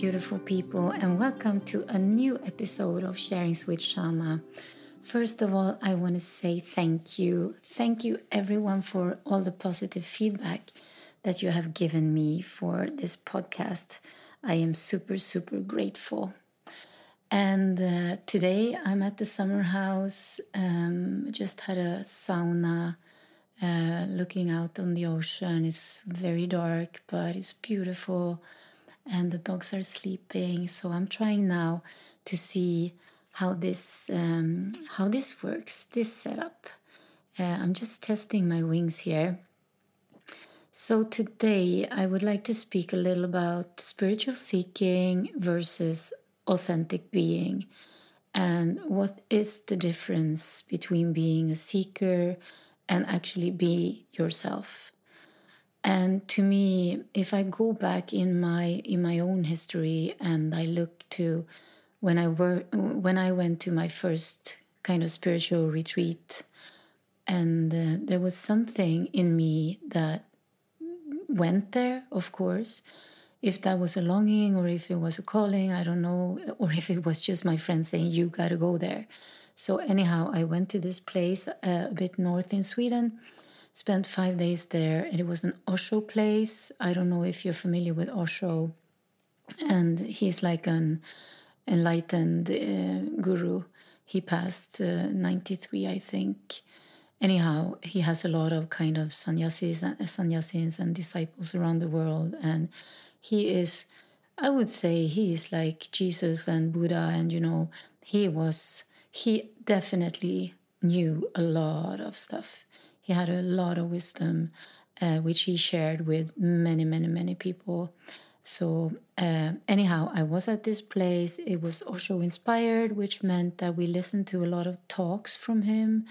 Beautiful people, and welcome to a new episode of Sharings with Shama. First of all, I want to say thank you. Thank you, everyone, for all the positive feedback that you have given me for this podcast. I am super, super grateful. And uh, today I'm at the summer house. Um, just had a sauna, uh, looking out on the ocean. It's very dark, but it's beautiful and the dogs are sleeping. So I'm trying now to see how this um, how this works. This setup. Uh, I'm just testing my wings here. So today I would like to speak a little about spiritual seeking versus authentic being and what is the difference between being a seeker and actually be yourself and to me if i go back in my in my own history and i look to when i were when i went to my first kind of spiritual retreat and uh, there was something in me that went there of course. If that was a longing or if it was a calling i don't know or if it was just my friend saying you got to go there. So anyhow i went to this place uh, a bit north in sweden spent five days there. And it was an osho place. I don't know if you're familiar with osho. And he's like an enlightened uh, guru. He passed uh, 93 i think. Anyhow he has a lot of kind of sannyasis and sannyasins and disciples around the world. And he is i would say he is like jesus and buddha. And you know he was he definitely knew a lot of stuff he had a lot of wisdom, uh, which he shared with many, many, many people. So, uh, anyhow, I was at this place. It was Osho inspired, which meant that we listened to a lot of talks from him.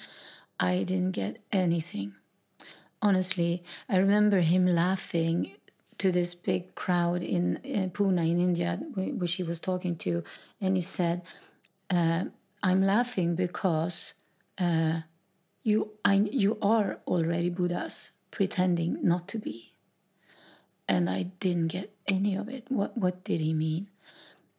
I didn't get anything. Honestly, I remember him laughing to this big crowd in uh, Pune in India, which he was talking to, and he said, uh, "I'm laughing because uh, you, I, you are already Buddhas pretending not to be. And I didn't get any of it. What, what did he mean?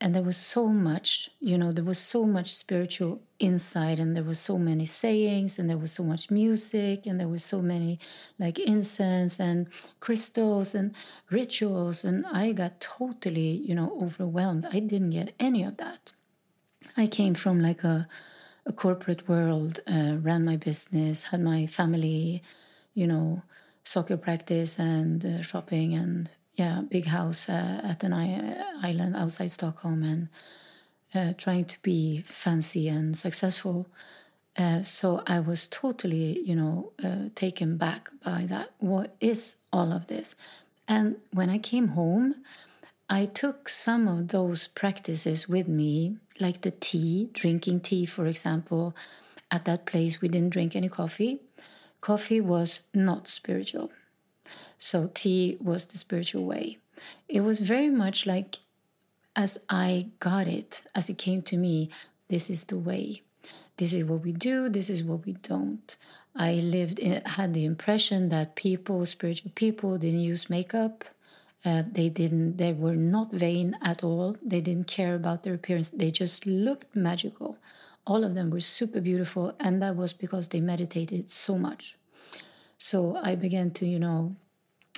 And there was so much, you know, there was so much spiritual insight, and there were so many sayings, and there was so much music, and there was so many like incense and crystals and rituals. And I got totally, you know, overwhelmed. I didn't get any of that. I came from like a a corporate world, uh, ran my business, had my family, you know, soccer practice and uh, shopping and yeah, big house uh, at an island outside Stockholm and uh, trying to be fancy and successful. Uh, so I was totally, you know, uh, taken back by that. What is all of this? And when I came home, I took some of those practices with me, like the tea, drinking tea, for example. At that place, we didn't drink any coffee. Coffee was not spiritual. So, tea was the spiritual way. It was very much like as I got it, as it came to me, this is the way. This is what we do, this is what we don't. I lived in, had the impression that people, spiritual people, didn't use makeup uh, they didn't. They were not vain at all. They didn't care about their appearance. They just looked magical. All of them were super beautiful, and that was because they meditated so much. So I began to, you know,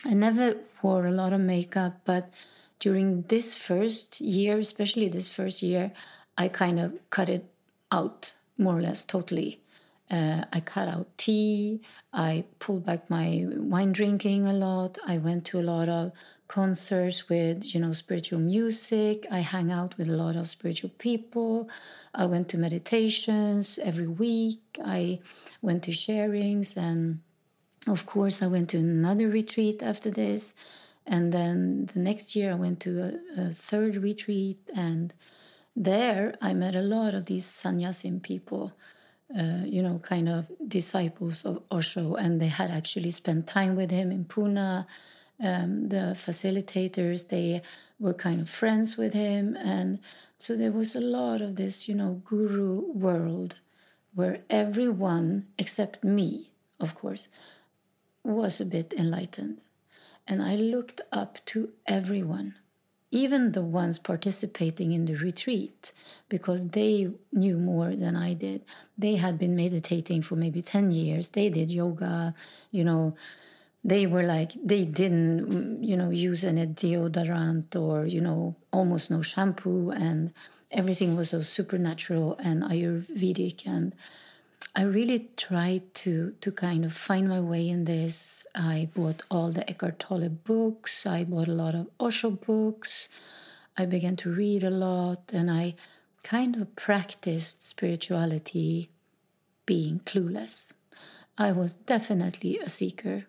I never wore a lot of makeup, but during this first year, especially this first year, I kind of cut it out more or less totally. Uh, I cut out tea. I pulled back my wine drinking a lot. I went to a lot of concerts with, you know, spiritual music. I hang out with a lot of spiritual people. I went to meditations every week. I went to sharings. And of course, I went to another retreat after this. And then the next year, I went to a, a third retreat. And there, I met a lot of these sannyasin people uh, you know, kind of disciples of Osho, and they had actually spent time with him in Pune. Um, the facilitators, they were kind of friends with him, and so there was a lot of this, you know, guru world where everyone except me, of course, was a bit enlightened. And I looked up to everyone. Even the ones participating in the retreat, because they knew more than I did. They had been meditating for maybe 10 years. They did yoga, you know. They were like, they didn't, you know, use any deodorant or, you know, almost no shampoo. And everything was so supernatural and Ayurvedic. And I really tried to to kind of find my way in this. I bought all the Eckhart Tolle books. I bought a lot of Osho books. I began to read a lot, and I kind of practiced spirituality, being clueless. I was definitely a seeker.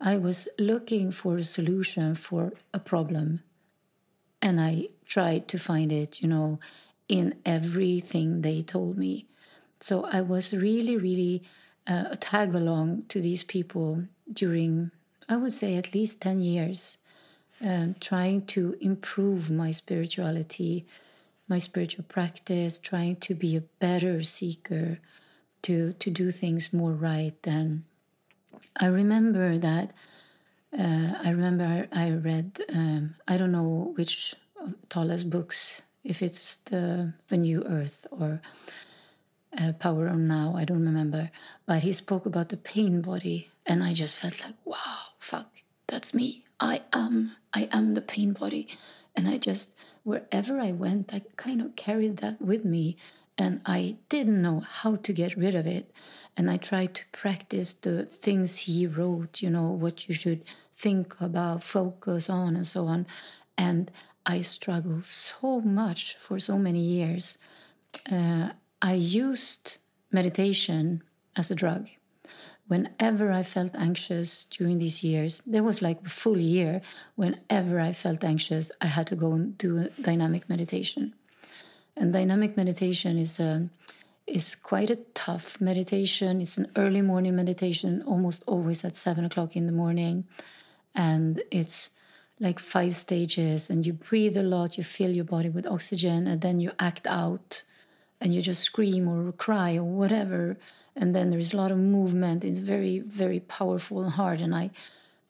I was looking for a solution for a problem, and I tried to find it, you know, in everything they told me so I was really, really uh, a tag along to these people during, I would say, at least 10 years, um, trying to improve my spirituality, my spiritual practice, trying to be a better seeker, to, to do things more right. And I remember that. Uh, I remember I read, um, I don't know which Tolle's books, if it's the, the New Earth or uh, Power of Now, I don't remember, but he spoke about the pain body, and I just felt like, wow, fuck, that's me. I am, I am the pain body, and I just wherever I went, I kind of carried that with me, and I didn't know how to get rid of it, and I tried to practice the things he wrote, you know, what you should think about, focus on, and so on, and I struggled so much for so many years. Uh, I used meditation as a drug. Whenever I felt anxious during these years, there was like a full year. Whenever I felt anxious, I had to go and do a dynamic meditation. And dynamic meditation is a is quite a tough meditation. It's an early morning meditation, almost always at seven o'clock in the morning, and it's like five stages. And you breathe a lot, you fill your body with oxygen, and then you act out and you just scream or cry or whatever and then there's a lot of movement. It's very very powerful and hard and i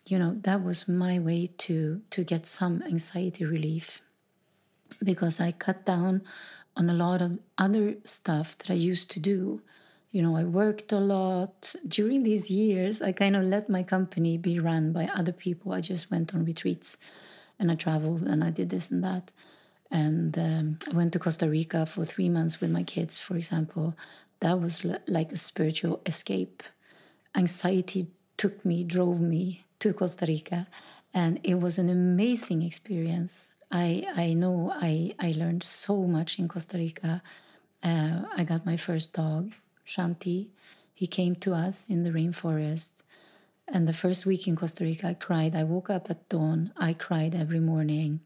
you know that was my way to to get some anxiety relief because i cut down on a lot of other stuff that i used to do. You know i worked a lot. During these years i kind of let my company be run by other people. I just went on retreats and i traveled and i did this and that and um, I went to Costa Rica for three months with my kids, for example. That was l- like a spiritual escape. Anxiety took me, drove me to Costa Rica, and it was an amazing experience. I I know I I learned so much in Costa Rica. Uh, I got my first dog, Shanti. He came to us in the rainforest. And the first week in Costa Rica, I cried. I woke up at dawn. I cried every morning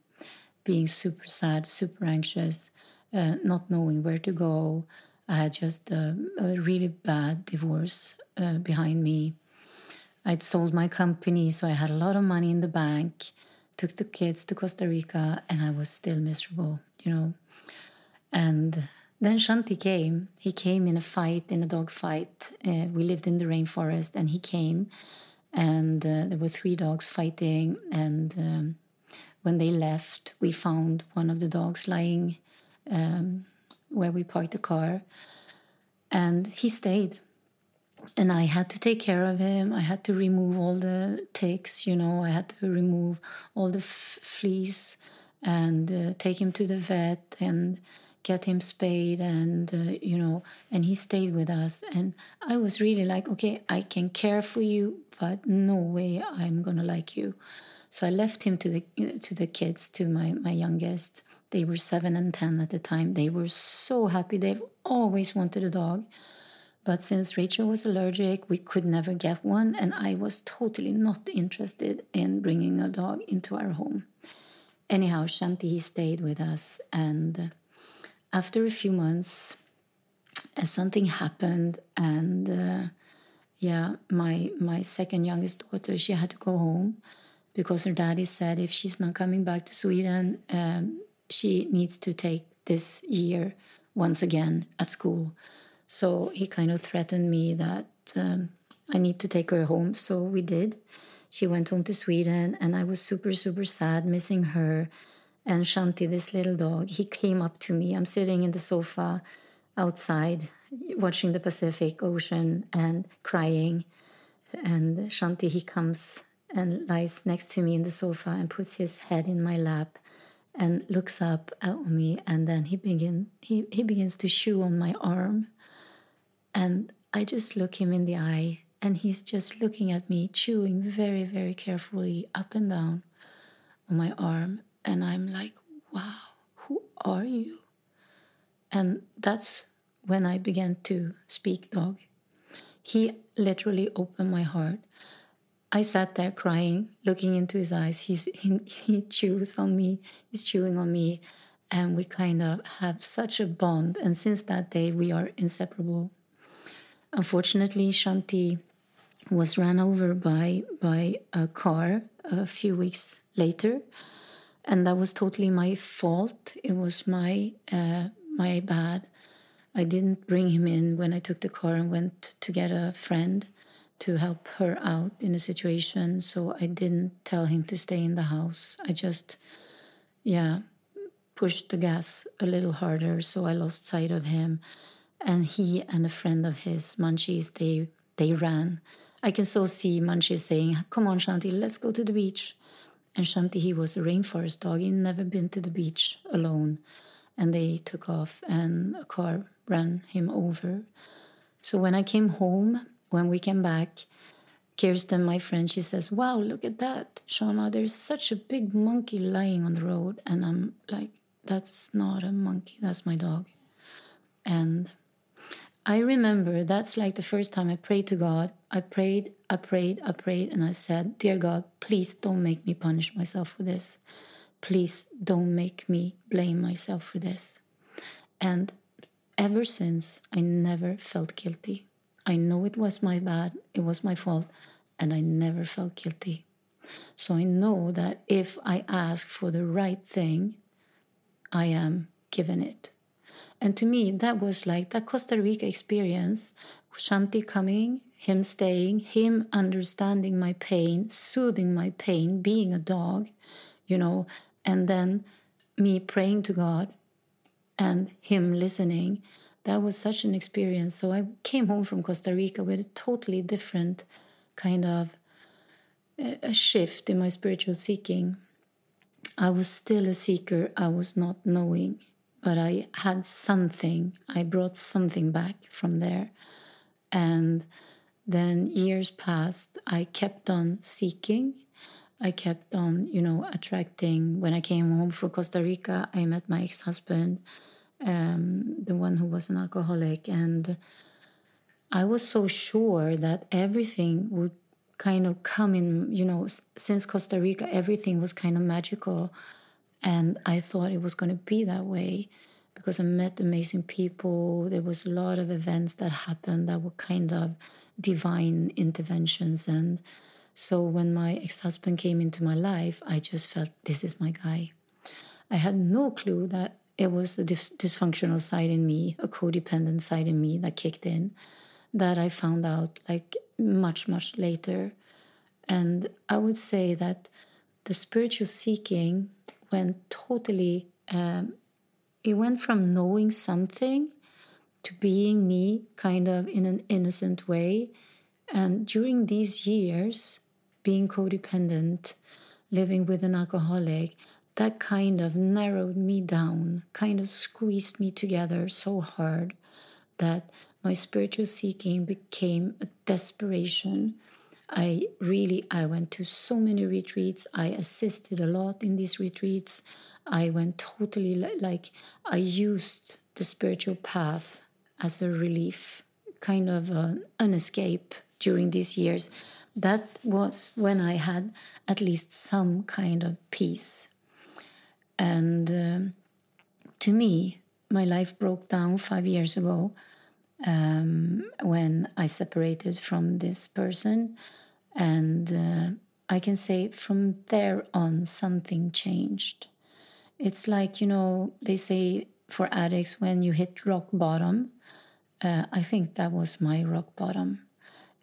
being super sad, super anxious, uh, not knowing where to go. I had just a, really bad divorce uh, behind me. I'd sold my company, so I had a lot of money in the bank, took the kids to Costa Rica, and I was still miserable, you know. And then Shanti came. He came in a fight, in a dog fight. Uh, we lived in the rainforest, and he came, and uh, there were three dogs fighting, and um, when they left, we found one of the dogs lying um, where we parked the car, and he stayed. And I had to take care of him. I had to remove all the ticks, you know, I had to remove all the f- fleas and uh, take him to the vet and get him spayed and uh, you know and he stayed with us and i was really like okay i can care for you but no way i'm gonna like you so I left him to the to the kids, to my my youngest. They were seven and ten at the time. They were so happy. They've always wanted a dog. But since Rachel was allergic, we could never get one, and I was totally not interested in bringing a dog into our home. Anyhow, Shanti he stayed with us, and after a few months, uh, something happened, and uh, yeah, my my second youngest daughter, she had to go home because her daddy said if she's not coming back to Sweden, um, she needs to take this year once again at school. So he kind of threatened me that um, I need to take her home. So we did. She went home to Sweden, and I was super, super sad, missing her. And Shanti, this little dog, he came up to me. I'm sitting in the sofa outside watching the Pacific Ocean and crying. And Shanti, he comes and lies next to me in the sofa and puts his head in my lap and looks up at me. And then he begin he, he begins to chew on my arm. And i just look him in the eye and he's just looking at me chewing very very carefully up and down on my arm. And i'm like wow who are you? And that's when i began to speak dog. He literally opened my heart I sat there crying, looking into his eyes. He's, he, he chews on me, he's chewing on me, and we kind of have such a bond. And since that day, we are inseparable. Unfortunately, Shanti was ran over by, by a car a few weeks later, and that was totally my fault. It was my, uh, my bad. I didn't bring him in when I took the car and went to get a friend to help her out in a situation. So I didn't tell him to stay in the house. I just, yeah, pushed the gas a little harder. So I lost sight of him. And he and a friend of his, Munchies, they, they ran. I can still see Munchies saying, Come on, Shanti, let's go to the beach. And Shanti, he was a rainforest dog. He'd never been to the beach alone. And they took off, and a car ran him over. So when I came home, when we came back, Kirsten, my friend, she says, Wow, look at that, Shama. There's such a big monkey lying on the road. And I'm like, That's not a monkey, that's my dog. And I remember that's like the first time I prayed to God. I prayed, I prayed, I prayed, and I said, Dear God, please don't make me punish myself for this. Please don't make me blame myself for this. And ever since, I never felt guilty. I know it was my bad, it was my fault, and I never felt guilty. So I know that if I ask for the right thing, I am given it. And to me, that was like that Costa Rica experience Shanti coming, him staying, him understanding my pain, soothing my pain, being a dog, you know, and then me praying to God and him listening that was such an experience. So I came home from Costa Rica with a totally different kind of a shift in my spiritual seeking. I was still a seeker, I was not knowing, but I had something. I brought something back from there. And then years passed, I kept on seeking. I kept on, you know, attracting. When I came home from Costa Rica, I met my ex husband um, the one who was an alcoholic. And I was so sure that everything would kind of come in, you know, since Costa Rica, everything was kind of magical. And I thought it was going to be that way because I met amazing people. There was a lot of events that happened that were kind of divine interventions. And so when my ex husband came into my life, I just felt this is my guy. I had no clue that it was a dis- dysfunctional side in me, a codependent side in me that kicked in that I found out like much, much later. And I would say that the spiritual seeking went totally, um, it went from knowing something to being me kind of in an innocent way. And during these years, being codependent, living with an alcoholic, that kind of narrowed me down, kind of squeezed me together so hard that my spiritual seeking became a desperation. I really I went to so many retreats. I assisted a lot in these retreats. I went totally like I used the spiritual path as a relief, kind of an, an escape during these years. That was when I had at least some kind of peace and um, to me, my life broke down five years ago um, when I separated from this person. And uh, I can say from there on, something changed. It's like, you know, they say for addicts, when you hit rock bottom, uh, I think that was my rock bottom.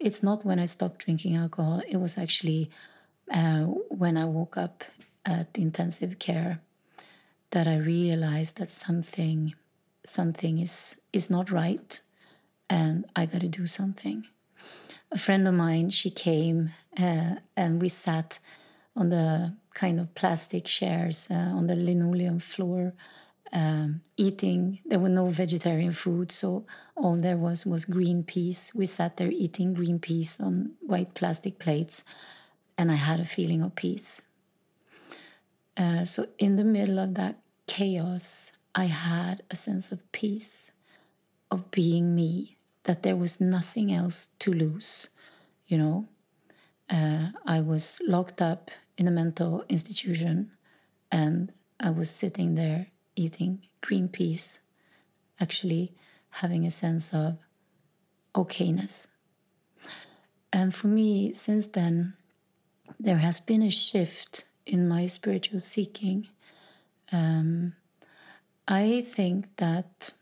It's not when I stopped drinking alcohol, it was actually uh, when I woke up at intensive care that I realized that something something is is not right and I got to do something. A friend of mine, she came uh, and we sat on the kind of plastic chairs uh, on the linoleum floor um, eating. There were no vegetarian food, so all there was was green peas. We sat there eating green peas on white plastic plates, and I had a feeling of peace. Uh, so, in the middle of that chaos, I had a sense of peace, of being me, that there was nothing else to lose. You know, uh, I was locked up in a mental institution and I was sitting there eating green peas, actually having a sense of okayness. And for me, since then, there has been a shift in my spiritual seeking. Um, I think that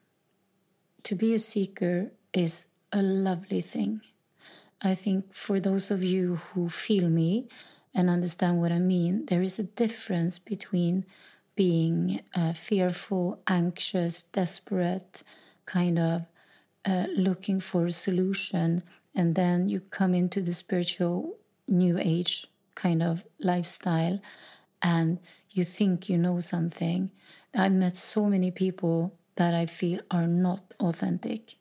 to be a seeker is a lovely thing. I think for those of you who feel me and understand what I mean, there is a difference between being uh, fearful, anxious, desperate, kind of uh, looking for a solution, and then you come into the spiritual new age kind of lifestyle and you think you know something. I've met so many people that I feel are not authentic,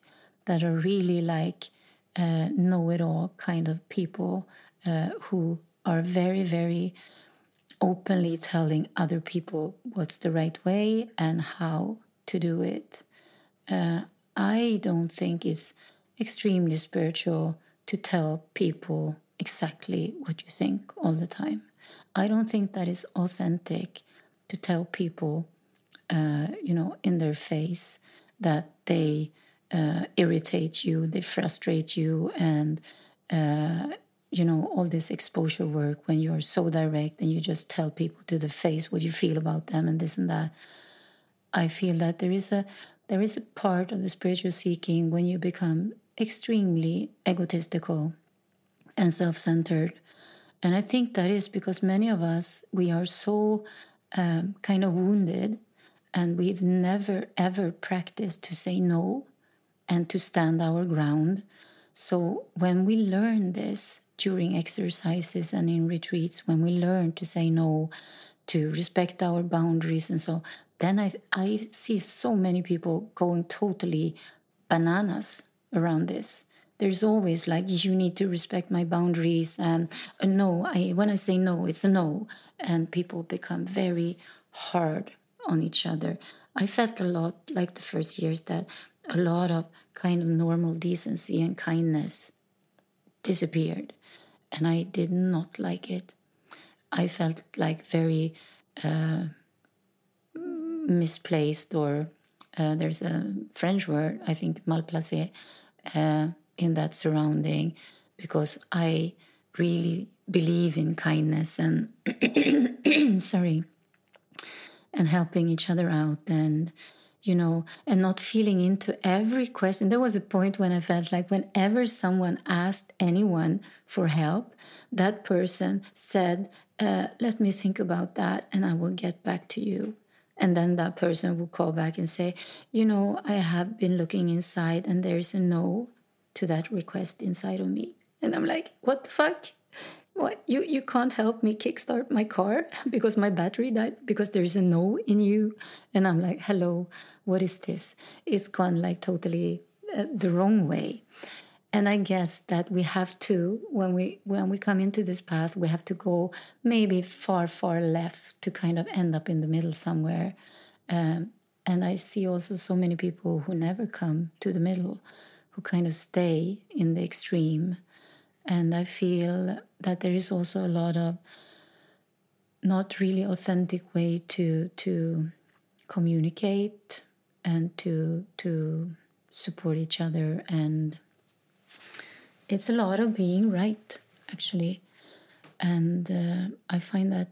that are really like uh, know it all kind of people uh, who are very, very openly telling other people what's the right way and how to do it. Uh, I don't think it's extremely spiritual to tell people exactly what you think all the time. I don't think that is authentic to tell people, uh, you know, in their face that they uh, irritate you, they frustrate you, and uh, you know all this exposure work when you're so direct and you just tell people to the face what you feel about them and this and that. I feel that there is a there is a part of the spiritual seeking when you become extremely egotistical and self-centered and i think that is because many of us we are so um, kind of wounded and we've never ever practiced to say no and to stand our ground. So when we learn this during exercises and in retreats, when we learn to say no, to respect our boundaries and so, then I I see so many people going totally bananas around this. There's always like you need to respect my boundaries and no. I when I say no, it's a no, and people become very hard on each other. I felt a lot like the first years that a lot of kind of normal decency and kindness disappeared. And I did not like it. I felt like very uh, misplaced, or uh, there's a French word, I think, malplacé, uh, in that surrounding, because I really believe in kindness and, sorry, and helping each other out. And you know, and not feeling into every question. There was a point when I felt like whenever someone asked anyone for help, that person said, uh, Let me think about that and I will get back to you. And then that person would call back and say, You know, I have been looking inside and there's a no to that request inside of me. And I'm like, What the fuck? what you you can't help me kickstart my car because my battery died because there's a no in you. And i'm like hello what is this? It's gone like totally uh, the wrong way. And i guess that we have to when we when we come into this path we have to go maybe far far left to kind of end up in the middle somewhere. Um, and i see also so many people who never come to the middle who kind of stay in the extreme. And I feel that there is also a lot of not really authentic way to to communicate and to to support each other. And it's a lot of being right actually. And uh, i find that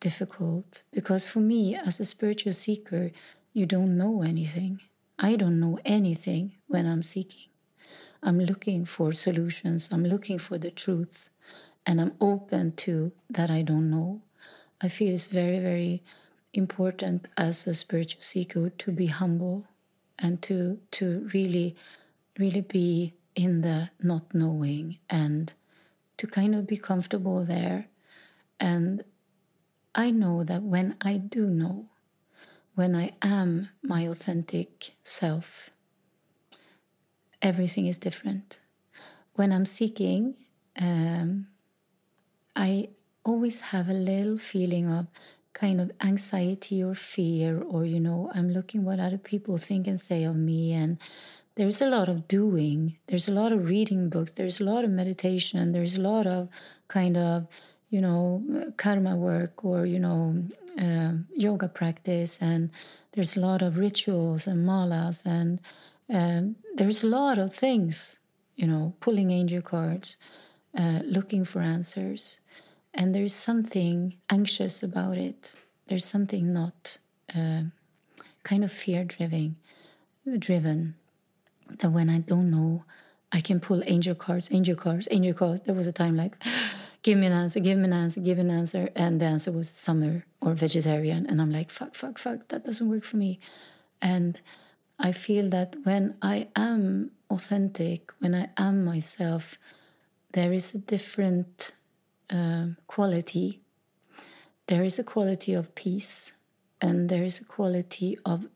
difficult because for me as a spiritual seeker you don't know anything. I don't know anything when i'm seeking I'm looking for solutions, I'm looking for the truth, and I'm open to that I don't know. I feel it's very, very important as a spiritual seeker to be humble and to to really really be in the not knowing and to kind of be comfortable there. And i know that when i do know when i am my authentic self everything is different. When i'm seeking um, i always have a little feeling of kind of anxiety or fear or you know i'm looking what other people think and say of me and there's a lot of doing. There's a lot of reading books. There's a lot of meditation. There's a lot of kind of you know karma work or you know uh, yoga practice and there's a lot of rituals and malas and um, there's a lot of things you know pulling angel cards uh, looking for answers and there's something anxious about it. There's something not uh, kind of fear driven, driven. That when I don't know, I can pull angel cards, angel cards, angel cards. There was a time like, give me an answer, give me an answer, give me an answer, and the answer was summer or vegetarian, and I'm like, fuck, fuck, fuck, that doesn't work for me, and I feel that when I am authentic, when I am myself, there is a different um, quality. There is a quality of peace, and there is a quality of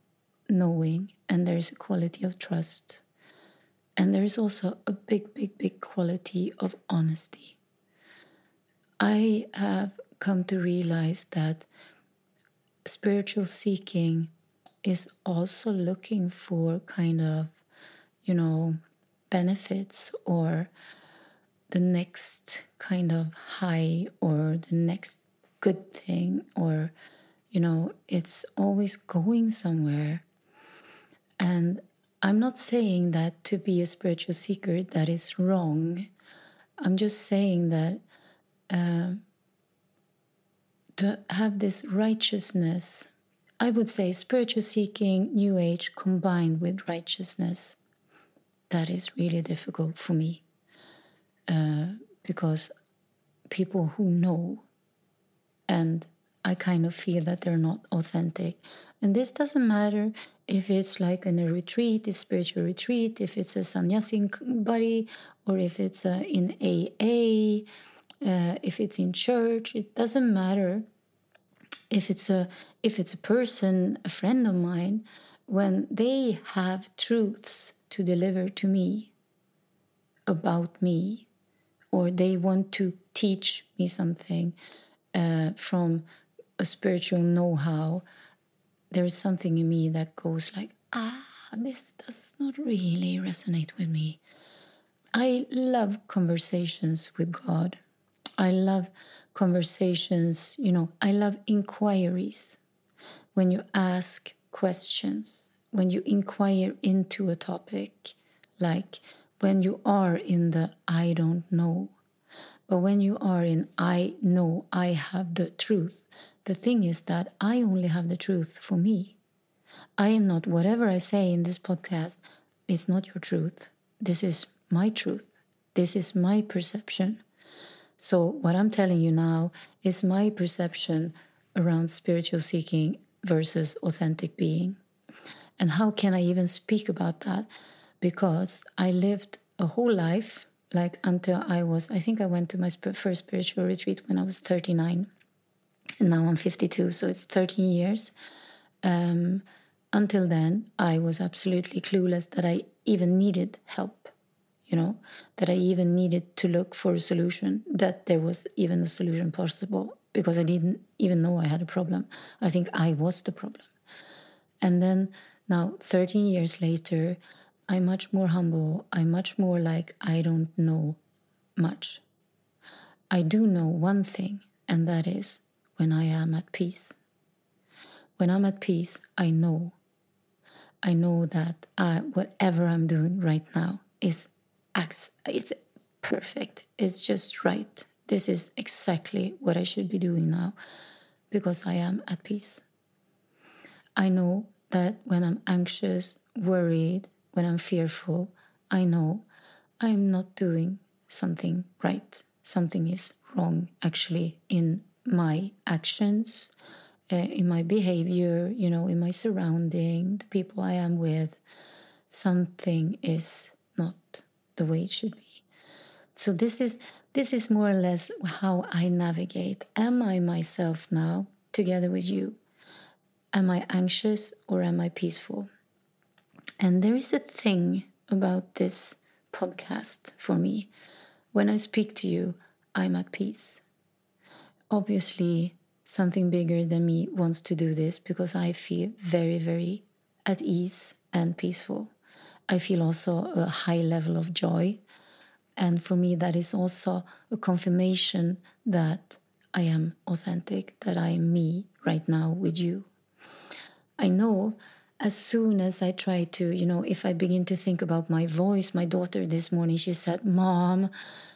knowing, and there is a quality of trust. And there is also a big, big, big quality of honesty. I have come to realize that spiritual seeking is also looking for kind of, you know, benefits or the next kind of high or the next good thing or you know it's always going somewhere. And i'm not saying that to be a spiritual seeker that is wrong. I'm just saying that uh, to have this righteousness i would say spiritual seeking new age combined with righteousness that is really difficult for me uh, because people who know and I kind of feel that they're not authentic. And this doesn't matter if it's like in a retreat, a spiritual retreat, if it's a sannyasi body, or if it's uh, in AA, uh, if it's in church. It doesn't matter if it's a if it's a person, a friend of mine, when they have truths to deliver to me about me or they want to teach me something uh, from a spiritual know-how there is something in me that goes like ah this does not really resonate with me. I love conversations with god. I love conversations you know i love inquiries when you ask questions when you inquire into a topic like when you are in the I don't know. But when you are in I know I have the truth, the thing is that I only have the truth for me. I am not, whatever I say in this podcast, it's not your truth. This is my truth. This is my perception. So, what I'm telling you now is my perception around spiritual seeking versus authentic being. And how can I even speak about that? because I lived a whole life, like until I was, I think I went to my first spiritual retreat when I was 39. And now I'm 52, so it's 13 years. Um, until then, I was absolutely clueless that I even needed help, you know, that I even needed to look for a solution, that there was even a solution possible, because I didn't even know I had a problem. I think I was the problem. And then now, 13 years later, I'm much more humble. I'm much more like I don't know much. I do know one thing, and that is when I am at peace. When I'm at peace, I know. I know that I, whatever I'm doing right now is it's perfect. It's just right. This is exactly what I should be doing now because I am at peace. I know that when I'm anxious, worried, when I'm fearful, I know I'm not doing something right. Something is wrong actually in my actions, uh, in my behavior, you know, in my surrounding, the people I am with, something is not the way it should be. So this is this is more or less how I navigate. Am I myself now together with you? Am I anxious or am I peaceful? And there is a thing about this podcast for me. When I speak to you, I'm at peace. Obviously, something bigger than me wants to do this because I feel very, very at ease and peaceful. I feel also a high level of joy. And for me, that is also a confirmation that I am authentic, that I am me right now with you. I know as soon as I try to, you know, if I begin to think about my voice, my daughter this morning, she said, Mom,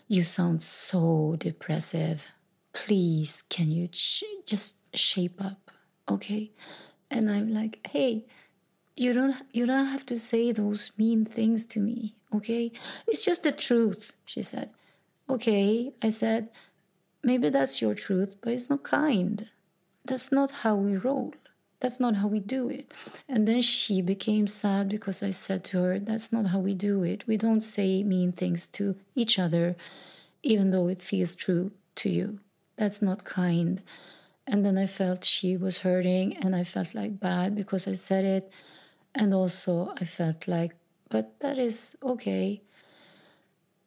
you sound so depressive. Please, can you sh- just shape up? Okay. And I'm like, hey, you don't you don't have to say those mean things to me okay it's just the truth she said okay i said maybe that's your truth but it's not kind that's not how we roll that's not how we do it. And then she became sad because I said to her, That's not how we do it. We don't say mean things to each other, even though it feels true to you. That's not kind. And then I felt she was hurting and I felt like bad because I said it. And also I felt like, but that is okay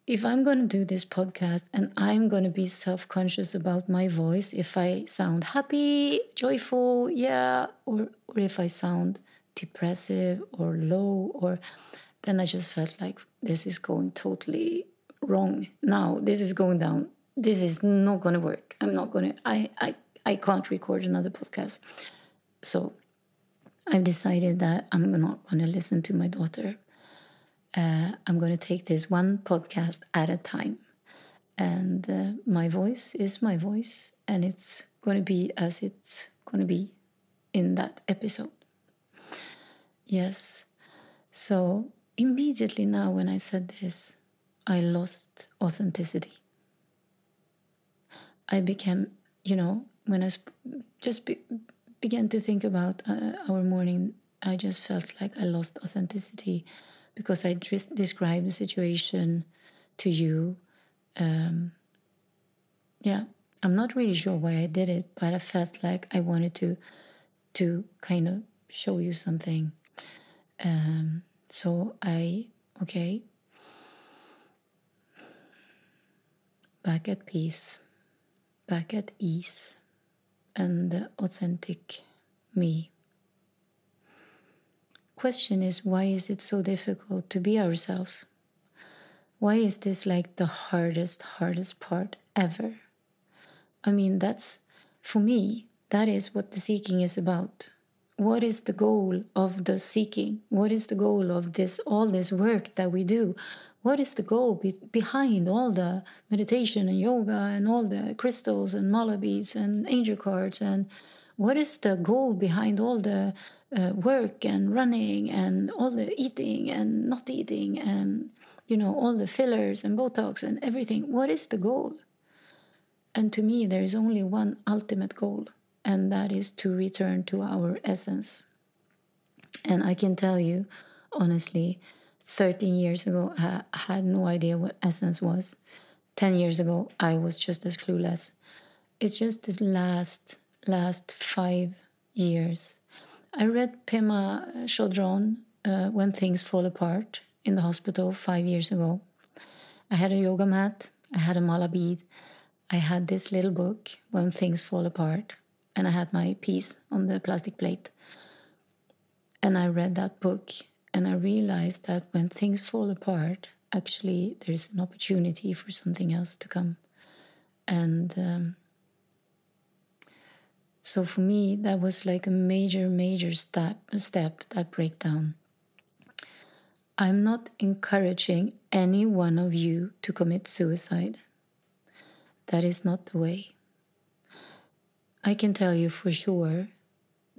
if I'm going to do this podcast and I'm going to be self conscious about my voice, if I sound happy, joyful, yeah, or, or if I sound depressive or low, or then I just felt like this is going totally wrong. Now, this is going down. This is not going to work. I'm not going to, I, I, I can't record another podcast. So I've decided that I'm not going to listen to my daughter uh, I'm going to take this one podcast at a time. And uh, my voice is my voice, and it's going to be as it's going to be in that episode. Yes. So immediately now, when I said this, I lost authenticity. I became, you know, when I just be began to think about uh, our morning, I just felt like I lost authenticity because I just described the situation to you. Um, yeah, I'm not really sure why I did it, but I felt like I wanted to to kind of show you something. Um, so I okay. Back at peace, back at ease, and the authentic me question is why is it so difficult to be ourselves? Why is this like the hardest, hardest part ever? I mean, that's for me, that is what the seeking is about. What is the goal of the seeking? What is the goal of this, all this work that we do? What is the goal be- behind all the meditation and yoga and all the crystals and mala beads and angel cards? And what is the goal behind all the uh, work and running and all the eating and not eating and you know all the fillers and botox and everything what is the goal and to me there is only one ultimate goal and that is to return to our essence. And i can tell you honestly 13 years ago i had no idea what essence was. 10 years ago i was just as clueless. It's just this last last 5 years. I read Pema Chodron, uh, When Things Fall Apart, in the hospital five years ago. I had a yoga mat, I had a mala bead, I had this little book, When Things Fall Apart, and I had my piece on the plastic plate. And I read that book, and I realized that when things fall apart, actually, there's an opportunity for something else to come. And um, so for me, that was like a major, major step, step that breakdown. I'm not encouraging any one of you to commit suicide. That is not the way. I can tell you for sure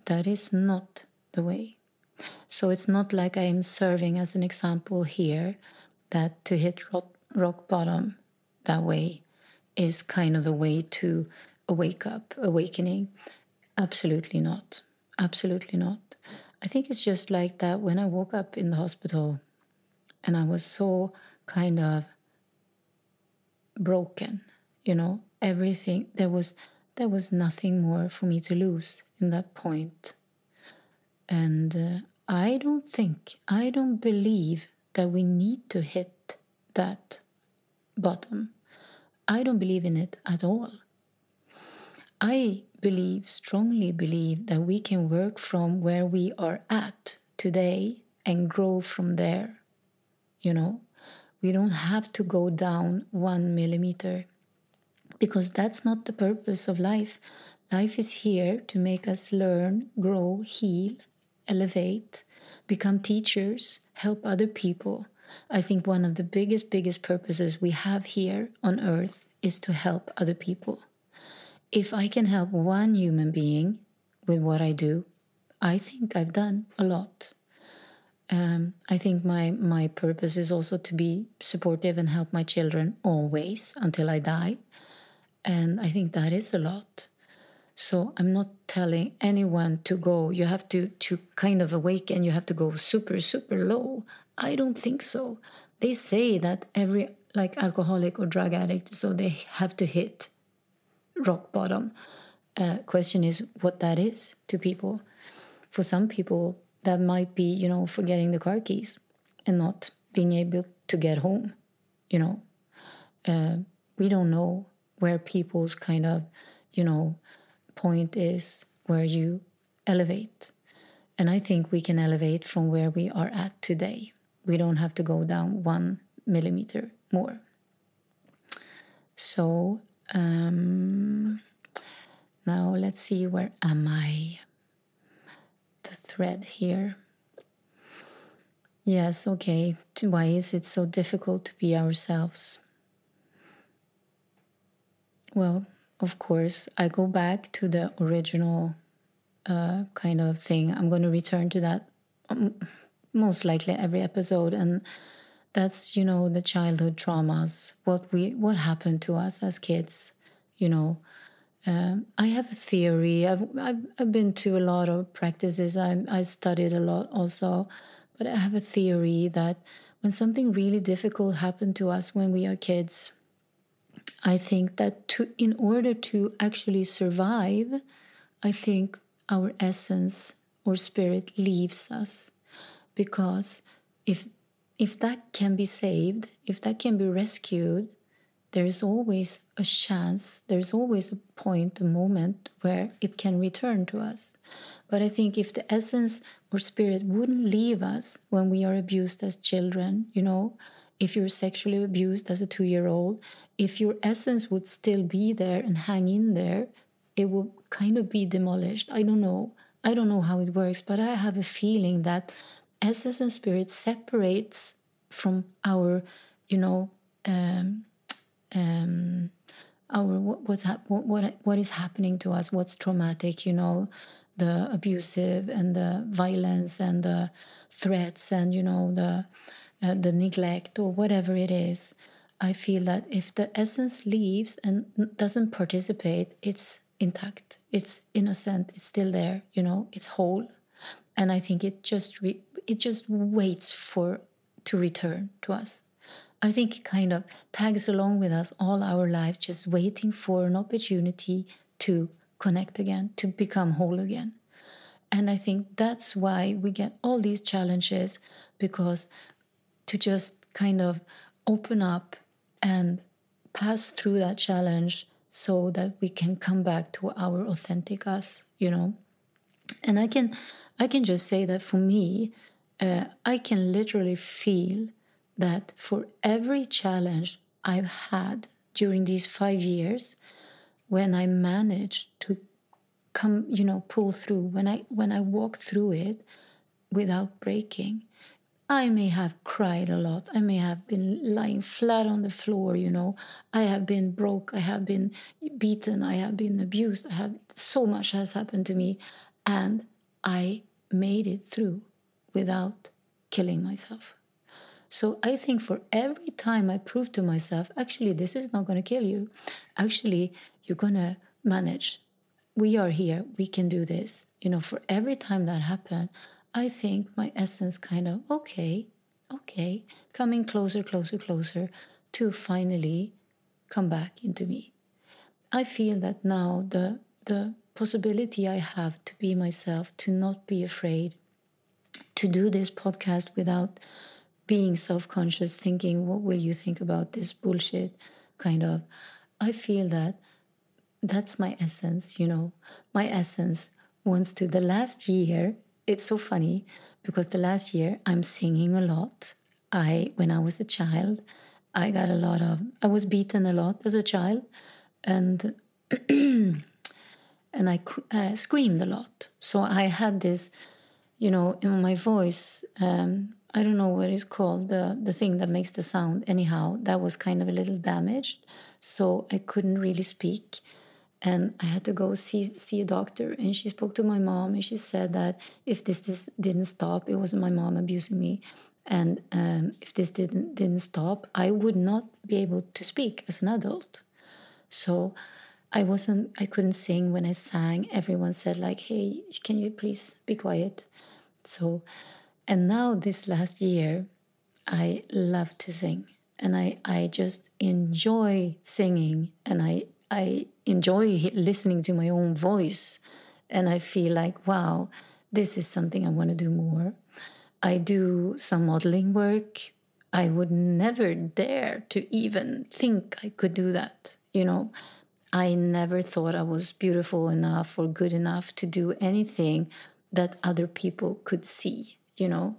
that is not the way. So it's not like I am serving as an example here that to hit rock, rock bottom that way is kind of a way to wake up, awakening. absolutely not. Absolutely not. I think it's just like that when I woke up in the hospital and I was so kind of broken, you know, everything there was there was nothing more for me to lose in that point. And uh, I don't think, I don't believe that we need to hit that bottom. I don't believe in it at all. I believe, strongly believe, that we can work from where we are at today and grow from there. You know, we don't have to go down one millimeter because that's not the purpose of life. Life is here to make us learn, grow, heal, elevate, become teachers, help other people. I think one of the biggest, biggest purposes we have here on earth is to help other people. If I can help one human being with what I do, I think I've done a lot. Um, I think my my purpose is also to be supportive and help my children always until I die, and I think that is a lot. So I'm not telling anyone to go. You have to to kind of awaken. You have to go super super low. I don't think so. They say that every like alcoholic or drug addict, so they have to hit rock bottom. Uh, question is what that is to people. For some people, that might be you know forgetting the car keys and not being able to get home you know uh, we don't know where people's kind of you know point is where you elevate and i think we can elevate from where we are at today we don't have to go down one millimeter more so um, now let's see where am i the thread here. Yes, okay. Why is it so difficult to be ourselves? Well, of course, I go back to the original uh, kind of thing. I'm going to return to that um, most likely every episode, and that's you know the childhood traumas, what we what happened to us as kids, you know, um, I have a theory. I've, I've, I've been to a lot of practices. I I studied a lot also, but I have a theory that when something really difficult happened to us when we are kids, I think that to in order to actually survive, I think our essence or spirit leaves us, because if if that can be saved, if that can be rescued, there is always a chance, there's always a point, a moment where it can return to us. But I think if the essence or spirit wouldn't leave us when we are abused as children, you know, if you're sexually abused as a two year old, if your essence would still be there and hang in there, it would kind of be demolished. I don't know. I don't know how it works, but I have a feeling that essence and spirit separates from our, you know, um, um, our what, what's hap- what, what what is happening to us, what's traumatic, you know, the abusive and the violence and the threats and you know the uh, the neglect or whatever it is. I feel that if the essence leaves and doesn't participate, it's intact, it's innocent, it's still there, you know, it's whole, and I think it just re- it just waits for to return to us. I think it kind of tags along with us all our lives, just waiting for an opportunity to connect again, to become whole again. And I think that's why we get all these challenges because to just kind of open up and pass through that challenge so that we can come back to our authentic us, you know. And I can I can just say that for me, uh, I can literally feel that for every challenge I've had during these five years, when I managed to come, you know, pull through, when I when I walk through it without breaking, I may have cried a lot. I may have been lying flat on the floor, you know. I have been broke. I have been beaten. I have been abused. I have so much has happened to me. And I made it through without killing myself. So I think for every time I prove to myself, actually, this is not going to kill you. Actually, you're going to manage we are here, we can do this. You know, for every time that happened, I think my essence kind of, okay, okay, coming closer, closer, closer to finally come back into me. I feel that now the the possibility I have to be myself, to not be afraid, to do this podcast without being self-conscious, thinking, what will you think about this bullshit? Kind of. I feel that that's my essence, you know. My essence wants to the last year, it's so funny because the last year I'm singing a lot. I when I was a child, I got a lot of I was beaten a lot as a child and and I uh, screamed a lot. So I had this, you know, in my voice. Um, I don't know what it's called, the the thing that makes the sound. Anyhow, that was kind of a little damaged, so I couldn't really speak, and I had to go see see a doctor. And she spoke to my mom, and she said that if this this didn't stop, it wasn't my mom abusing me, and um, if this didn't didn't stop, I would not be able to speak as an adult. So I wasn't I couldn't sing when I sang. Everyone said like, "Hey, can you please be quiet?" So and now this last year I love to sing and I I just enjoy singing and I I enjoy listening to my own voice and I feel like, "Wow, this is something I want to do more." I do some modeling work. I would never dare to even think I could do that, you know I never thought I was beautiful enough or good enough to do anything that other people could see, you know.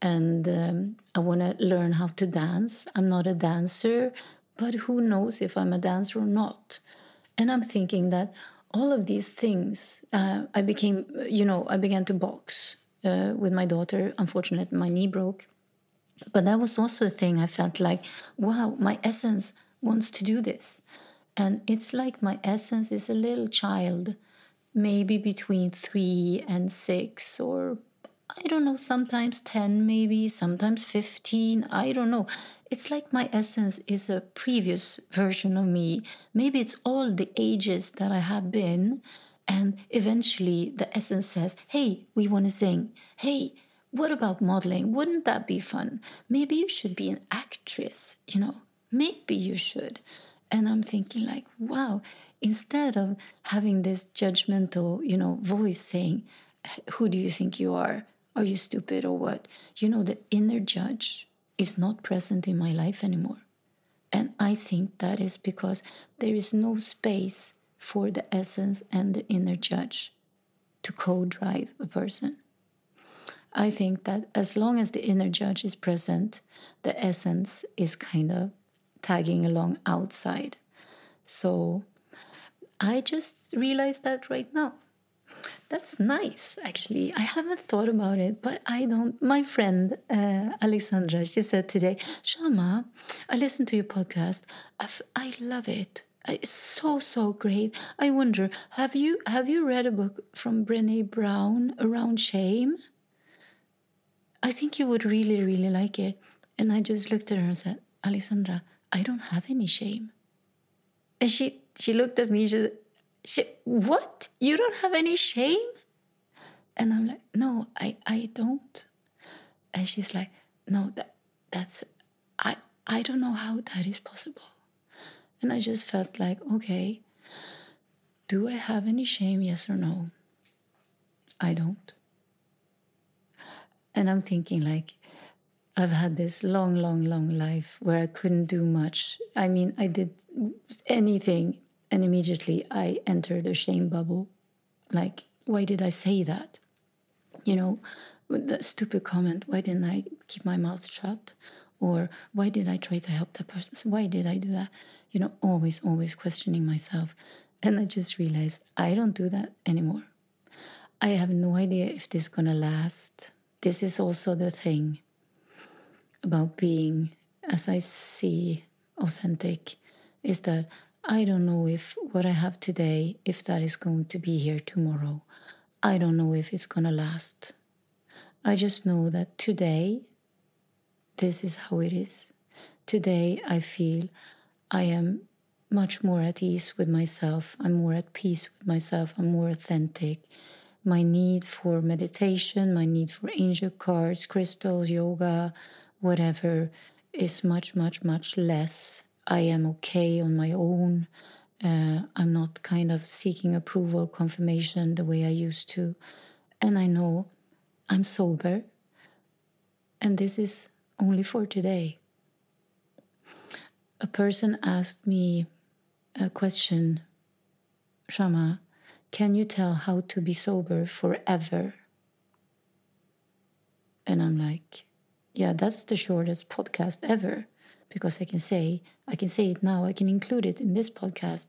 And um, I want to learn how to dance. I'm not a dancer, but who knows if I'm a dancer or not. And I'm thinking that all of these things, uh, I became, you know, I began to box uh, with my daughter. Unfortunately, my knee broke. But that was also a thing I felt like, wow, my essence wants to do this. And it's like my essence is a little child, maybe between three and six, or I don't know, sometimes 10, maybe, sometimes 15. I don't know. It's like my essence is a previous version of me. Maybe it's all the ages that I have been. And eventually the essence says, Hey, we want to sing. Hey, what about modeling? Wouldn't that be fun? Maybe you should be an actress, you know? Maybe you should. And I'm thinking, like, wow, instead of having this judgmental, you know, voice saying, Who do you think you are? Are you stupid or what? You know, the inner judge is not present in my life anymore. And I think that is because there is no space for the essence and the inner judge to co drive a person. I think that as long as the inner judge is present, the essence is kind of tagging along outside. So I just realized that right now. That's nice, actually. I haven't thought about it, but I don't. My friend uh, Alexandra, she said today, Shama, I listened to your podcast. I've, I love it. It's so so great. I wonder, have you have you read a book from Brené Brown around shame? I think you would really really like it. And I just looked at her and said, Alexandra, I don't have any shame. And she she looked at me. She said, she, "What? You don't have any shame?" And I'm like, "No, I I don't." And she's like, "No, that that's I I don't know how that is possible." And I just felt like, okay, do I have any shame? Yes or no? I don't. And I'm thinking like, I've had this long, long, long life where I couldn't do much. I mean, I did anything, and immediately I entered a shame bubble. Like, why did I say that? You know, that stupid comment, why didn't I keep my mouth shut? Or why did I try to help that person? Why did I do that? You know, always, always questioning myself. And I just realized I don't do that anymore. I have no idea if this is gonna last. This is also the thing about being, as I see, authentic is that I don't know if what I have today, if that is going to be here tomorrow. I don't know if it's going to last. I just know that today, this is how it is. Today, I feel I am much more at ease with myself. I'm more at peace with myself. I'm more authentic. My need for meditation, my need for angel cards, crystals, yoga, whatever, is much, much, much less. I am okay on my own. Uh, I'm not kind of seeking approval, confirmation the way I used to. And I know I'm sober. And this is only for today. A person asked me a question Shama, can you tell how to be sober forever? And I'm like, yeah, that's the shortest podcast ever because I can say, I can say it now, I can include it in this podcast.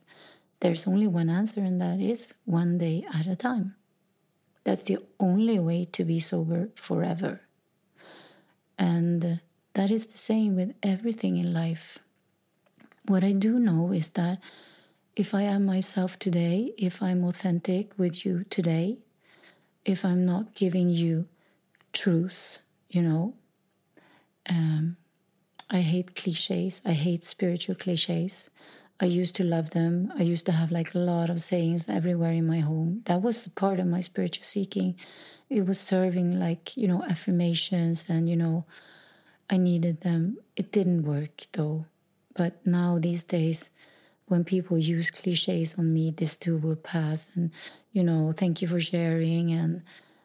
There's only one answer, and that is one day at a time. That's the only way to be sober forever. And that is the same with everything in life. What I do know is that if I am myself today, if I'm authentic with you today, if I'm not giving you truths, you know, um, I hate cliches. I hate spiritual cliches. I used to love them. I used to have like a lot of sayings everywhere in my home. That was a part of my spiritual seeking. It was serving like, you know, affirmations and, you know, I needed them. It didn't work though. But now these days, when people use cliches on me, this too will pass, and you know, thank you for sharing, and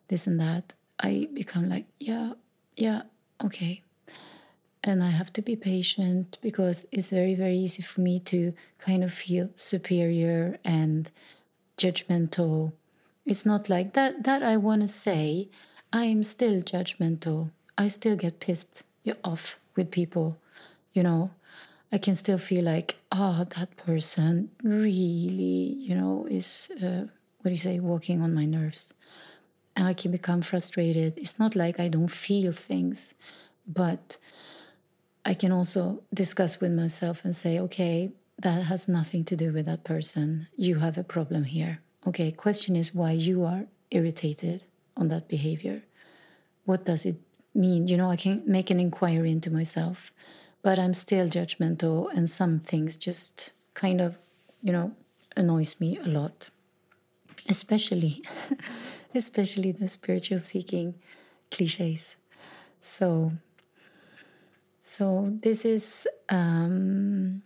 this and that, I become like, yeah, yeah, okay. And I have to be patient because it's very, very easy for me to kind of feel superior and judgmental. It's not like that, that I want to say, I am still judgmental. I still get pissed off with people, you know. I can still feel like, oh, that person really, you know, is, uh, what do you say, walking on my nerves. And I can become frustrated. It's not like I don't feel things, but I can also discuss with myself and say, okay, that has nothing to do with that person. You have a problem here. Okay, question is why you are irritated on that behavior. What does it mean? You know, I can make an inquiry into myself but I'm still judgmental, and some things just kind of, you know, annoys me a lot. Especially, especially the spiritual seeking cliches. So, so this is, um,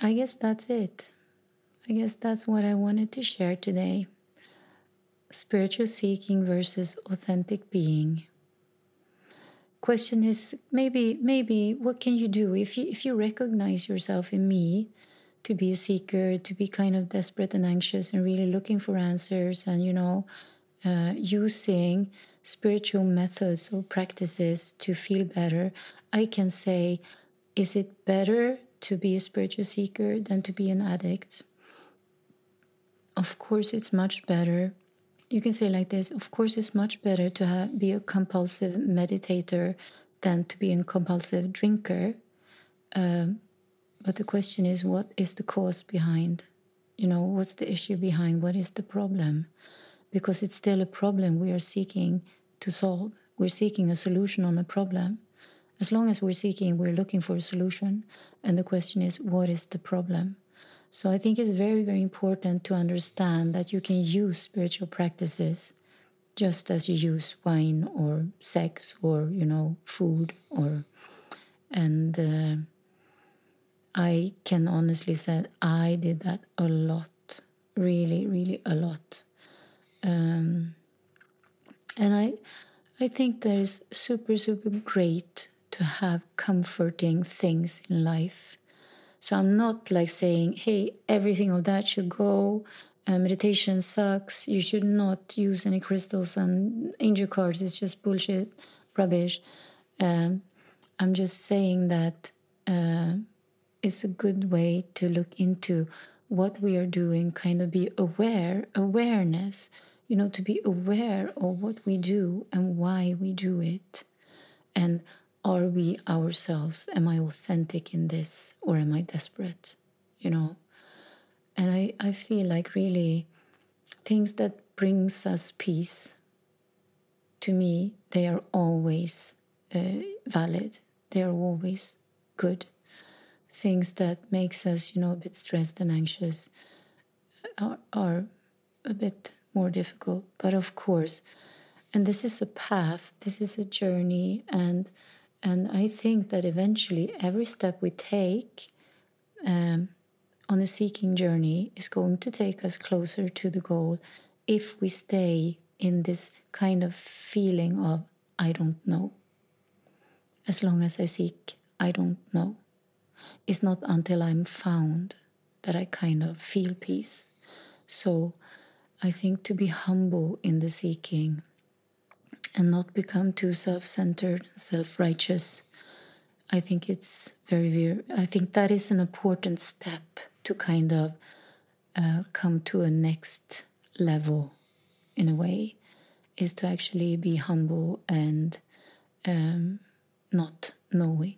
I guess that's it. I guess that's what I wanted to share today. Spiritual seeking versus authentic being question is maybe maybe what can you do if you if you recognize yourself in me to be a seeker to be kind of desperate and anxious and really looking for answers and you know uh, using spiritual methods or practices to feel better i can say is it better to be a spiritual seeker than to be an addict? Of course it's much better. You can say like this of course it's much better to have, be a compulsive meditator than to be a compulsive drinker. Um, but the question is what is the cause behind? You know what's the issue behind? What is the problem because it's still a problem we are seeking to solve. We're seeking a solution on a problem. As long as we're seeking we're looking for a solution. And the question is what is the problem? So I think it's very, very important to understand that you can use spiritual practices just as you use wine or sex or, you know, food or, and uh, I can honestly say I did that a lot, really, really a lot. Um, and I, I think that is super, super great to have comforting things in life so I'm not like saying, hey, everything of that should go. Uh, meditation sucks. You should not use any crystals and angel cards. It's just bullshit, rubbish. Um, I'm just saying that uh, it's a good way to look into what we are doing, kind of be aware, awareness, you know, to be aware of what we do and why we do it. And are we ourselves? Am I authentic in this or am I desperate? You know? And I, I feel like really things that brings us peace to me they are always uh, valid they are always good things that makes us, you know, a bit stressed and anxious are, are a bit more difficult. But of course, and this is a path, this is a journey, and and I think that eventually every step we take um, on a seeking journey is going to take us closer to the goal if we stay in this kind of feeling of I don't know. As long as I seek, I don't know. It's not until I'm found that I kind of feel peace. So I think to be humble in the seeking and not become too self centered self righteous, I think it's very, very, I think that is an important step to kind of uh, come to a next level in a way is to actually be humble and um, not knowing.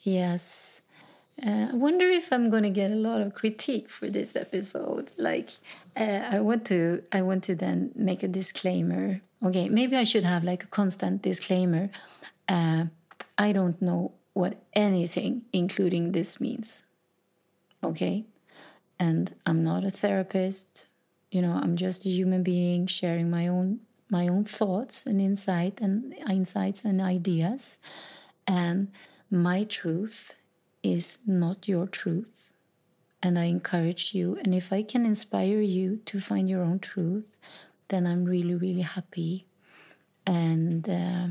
Yes. Uh, I wonder if I'm going to get a lot of critique for this episode. Like, uh, I want to, I want to then make a disclaimer. Okay, maybe I should have like a constant disclaimer. Uh, I don't know what anything, including this, means. Okay, and I'm not a therapist. You know, I'm just a human being sharing my own my own thoughts and insight and insights and ideas, and my truth is not your truth. And I encourage you, and if I can inspire you to find your own truth, then I'm really, really happy. And uh,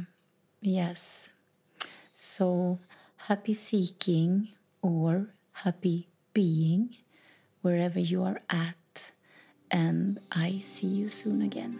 yes, so happy seeking or happy being wherever you are at. And I see you soon again.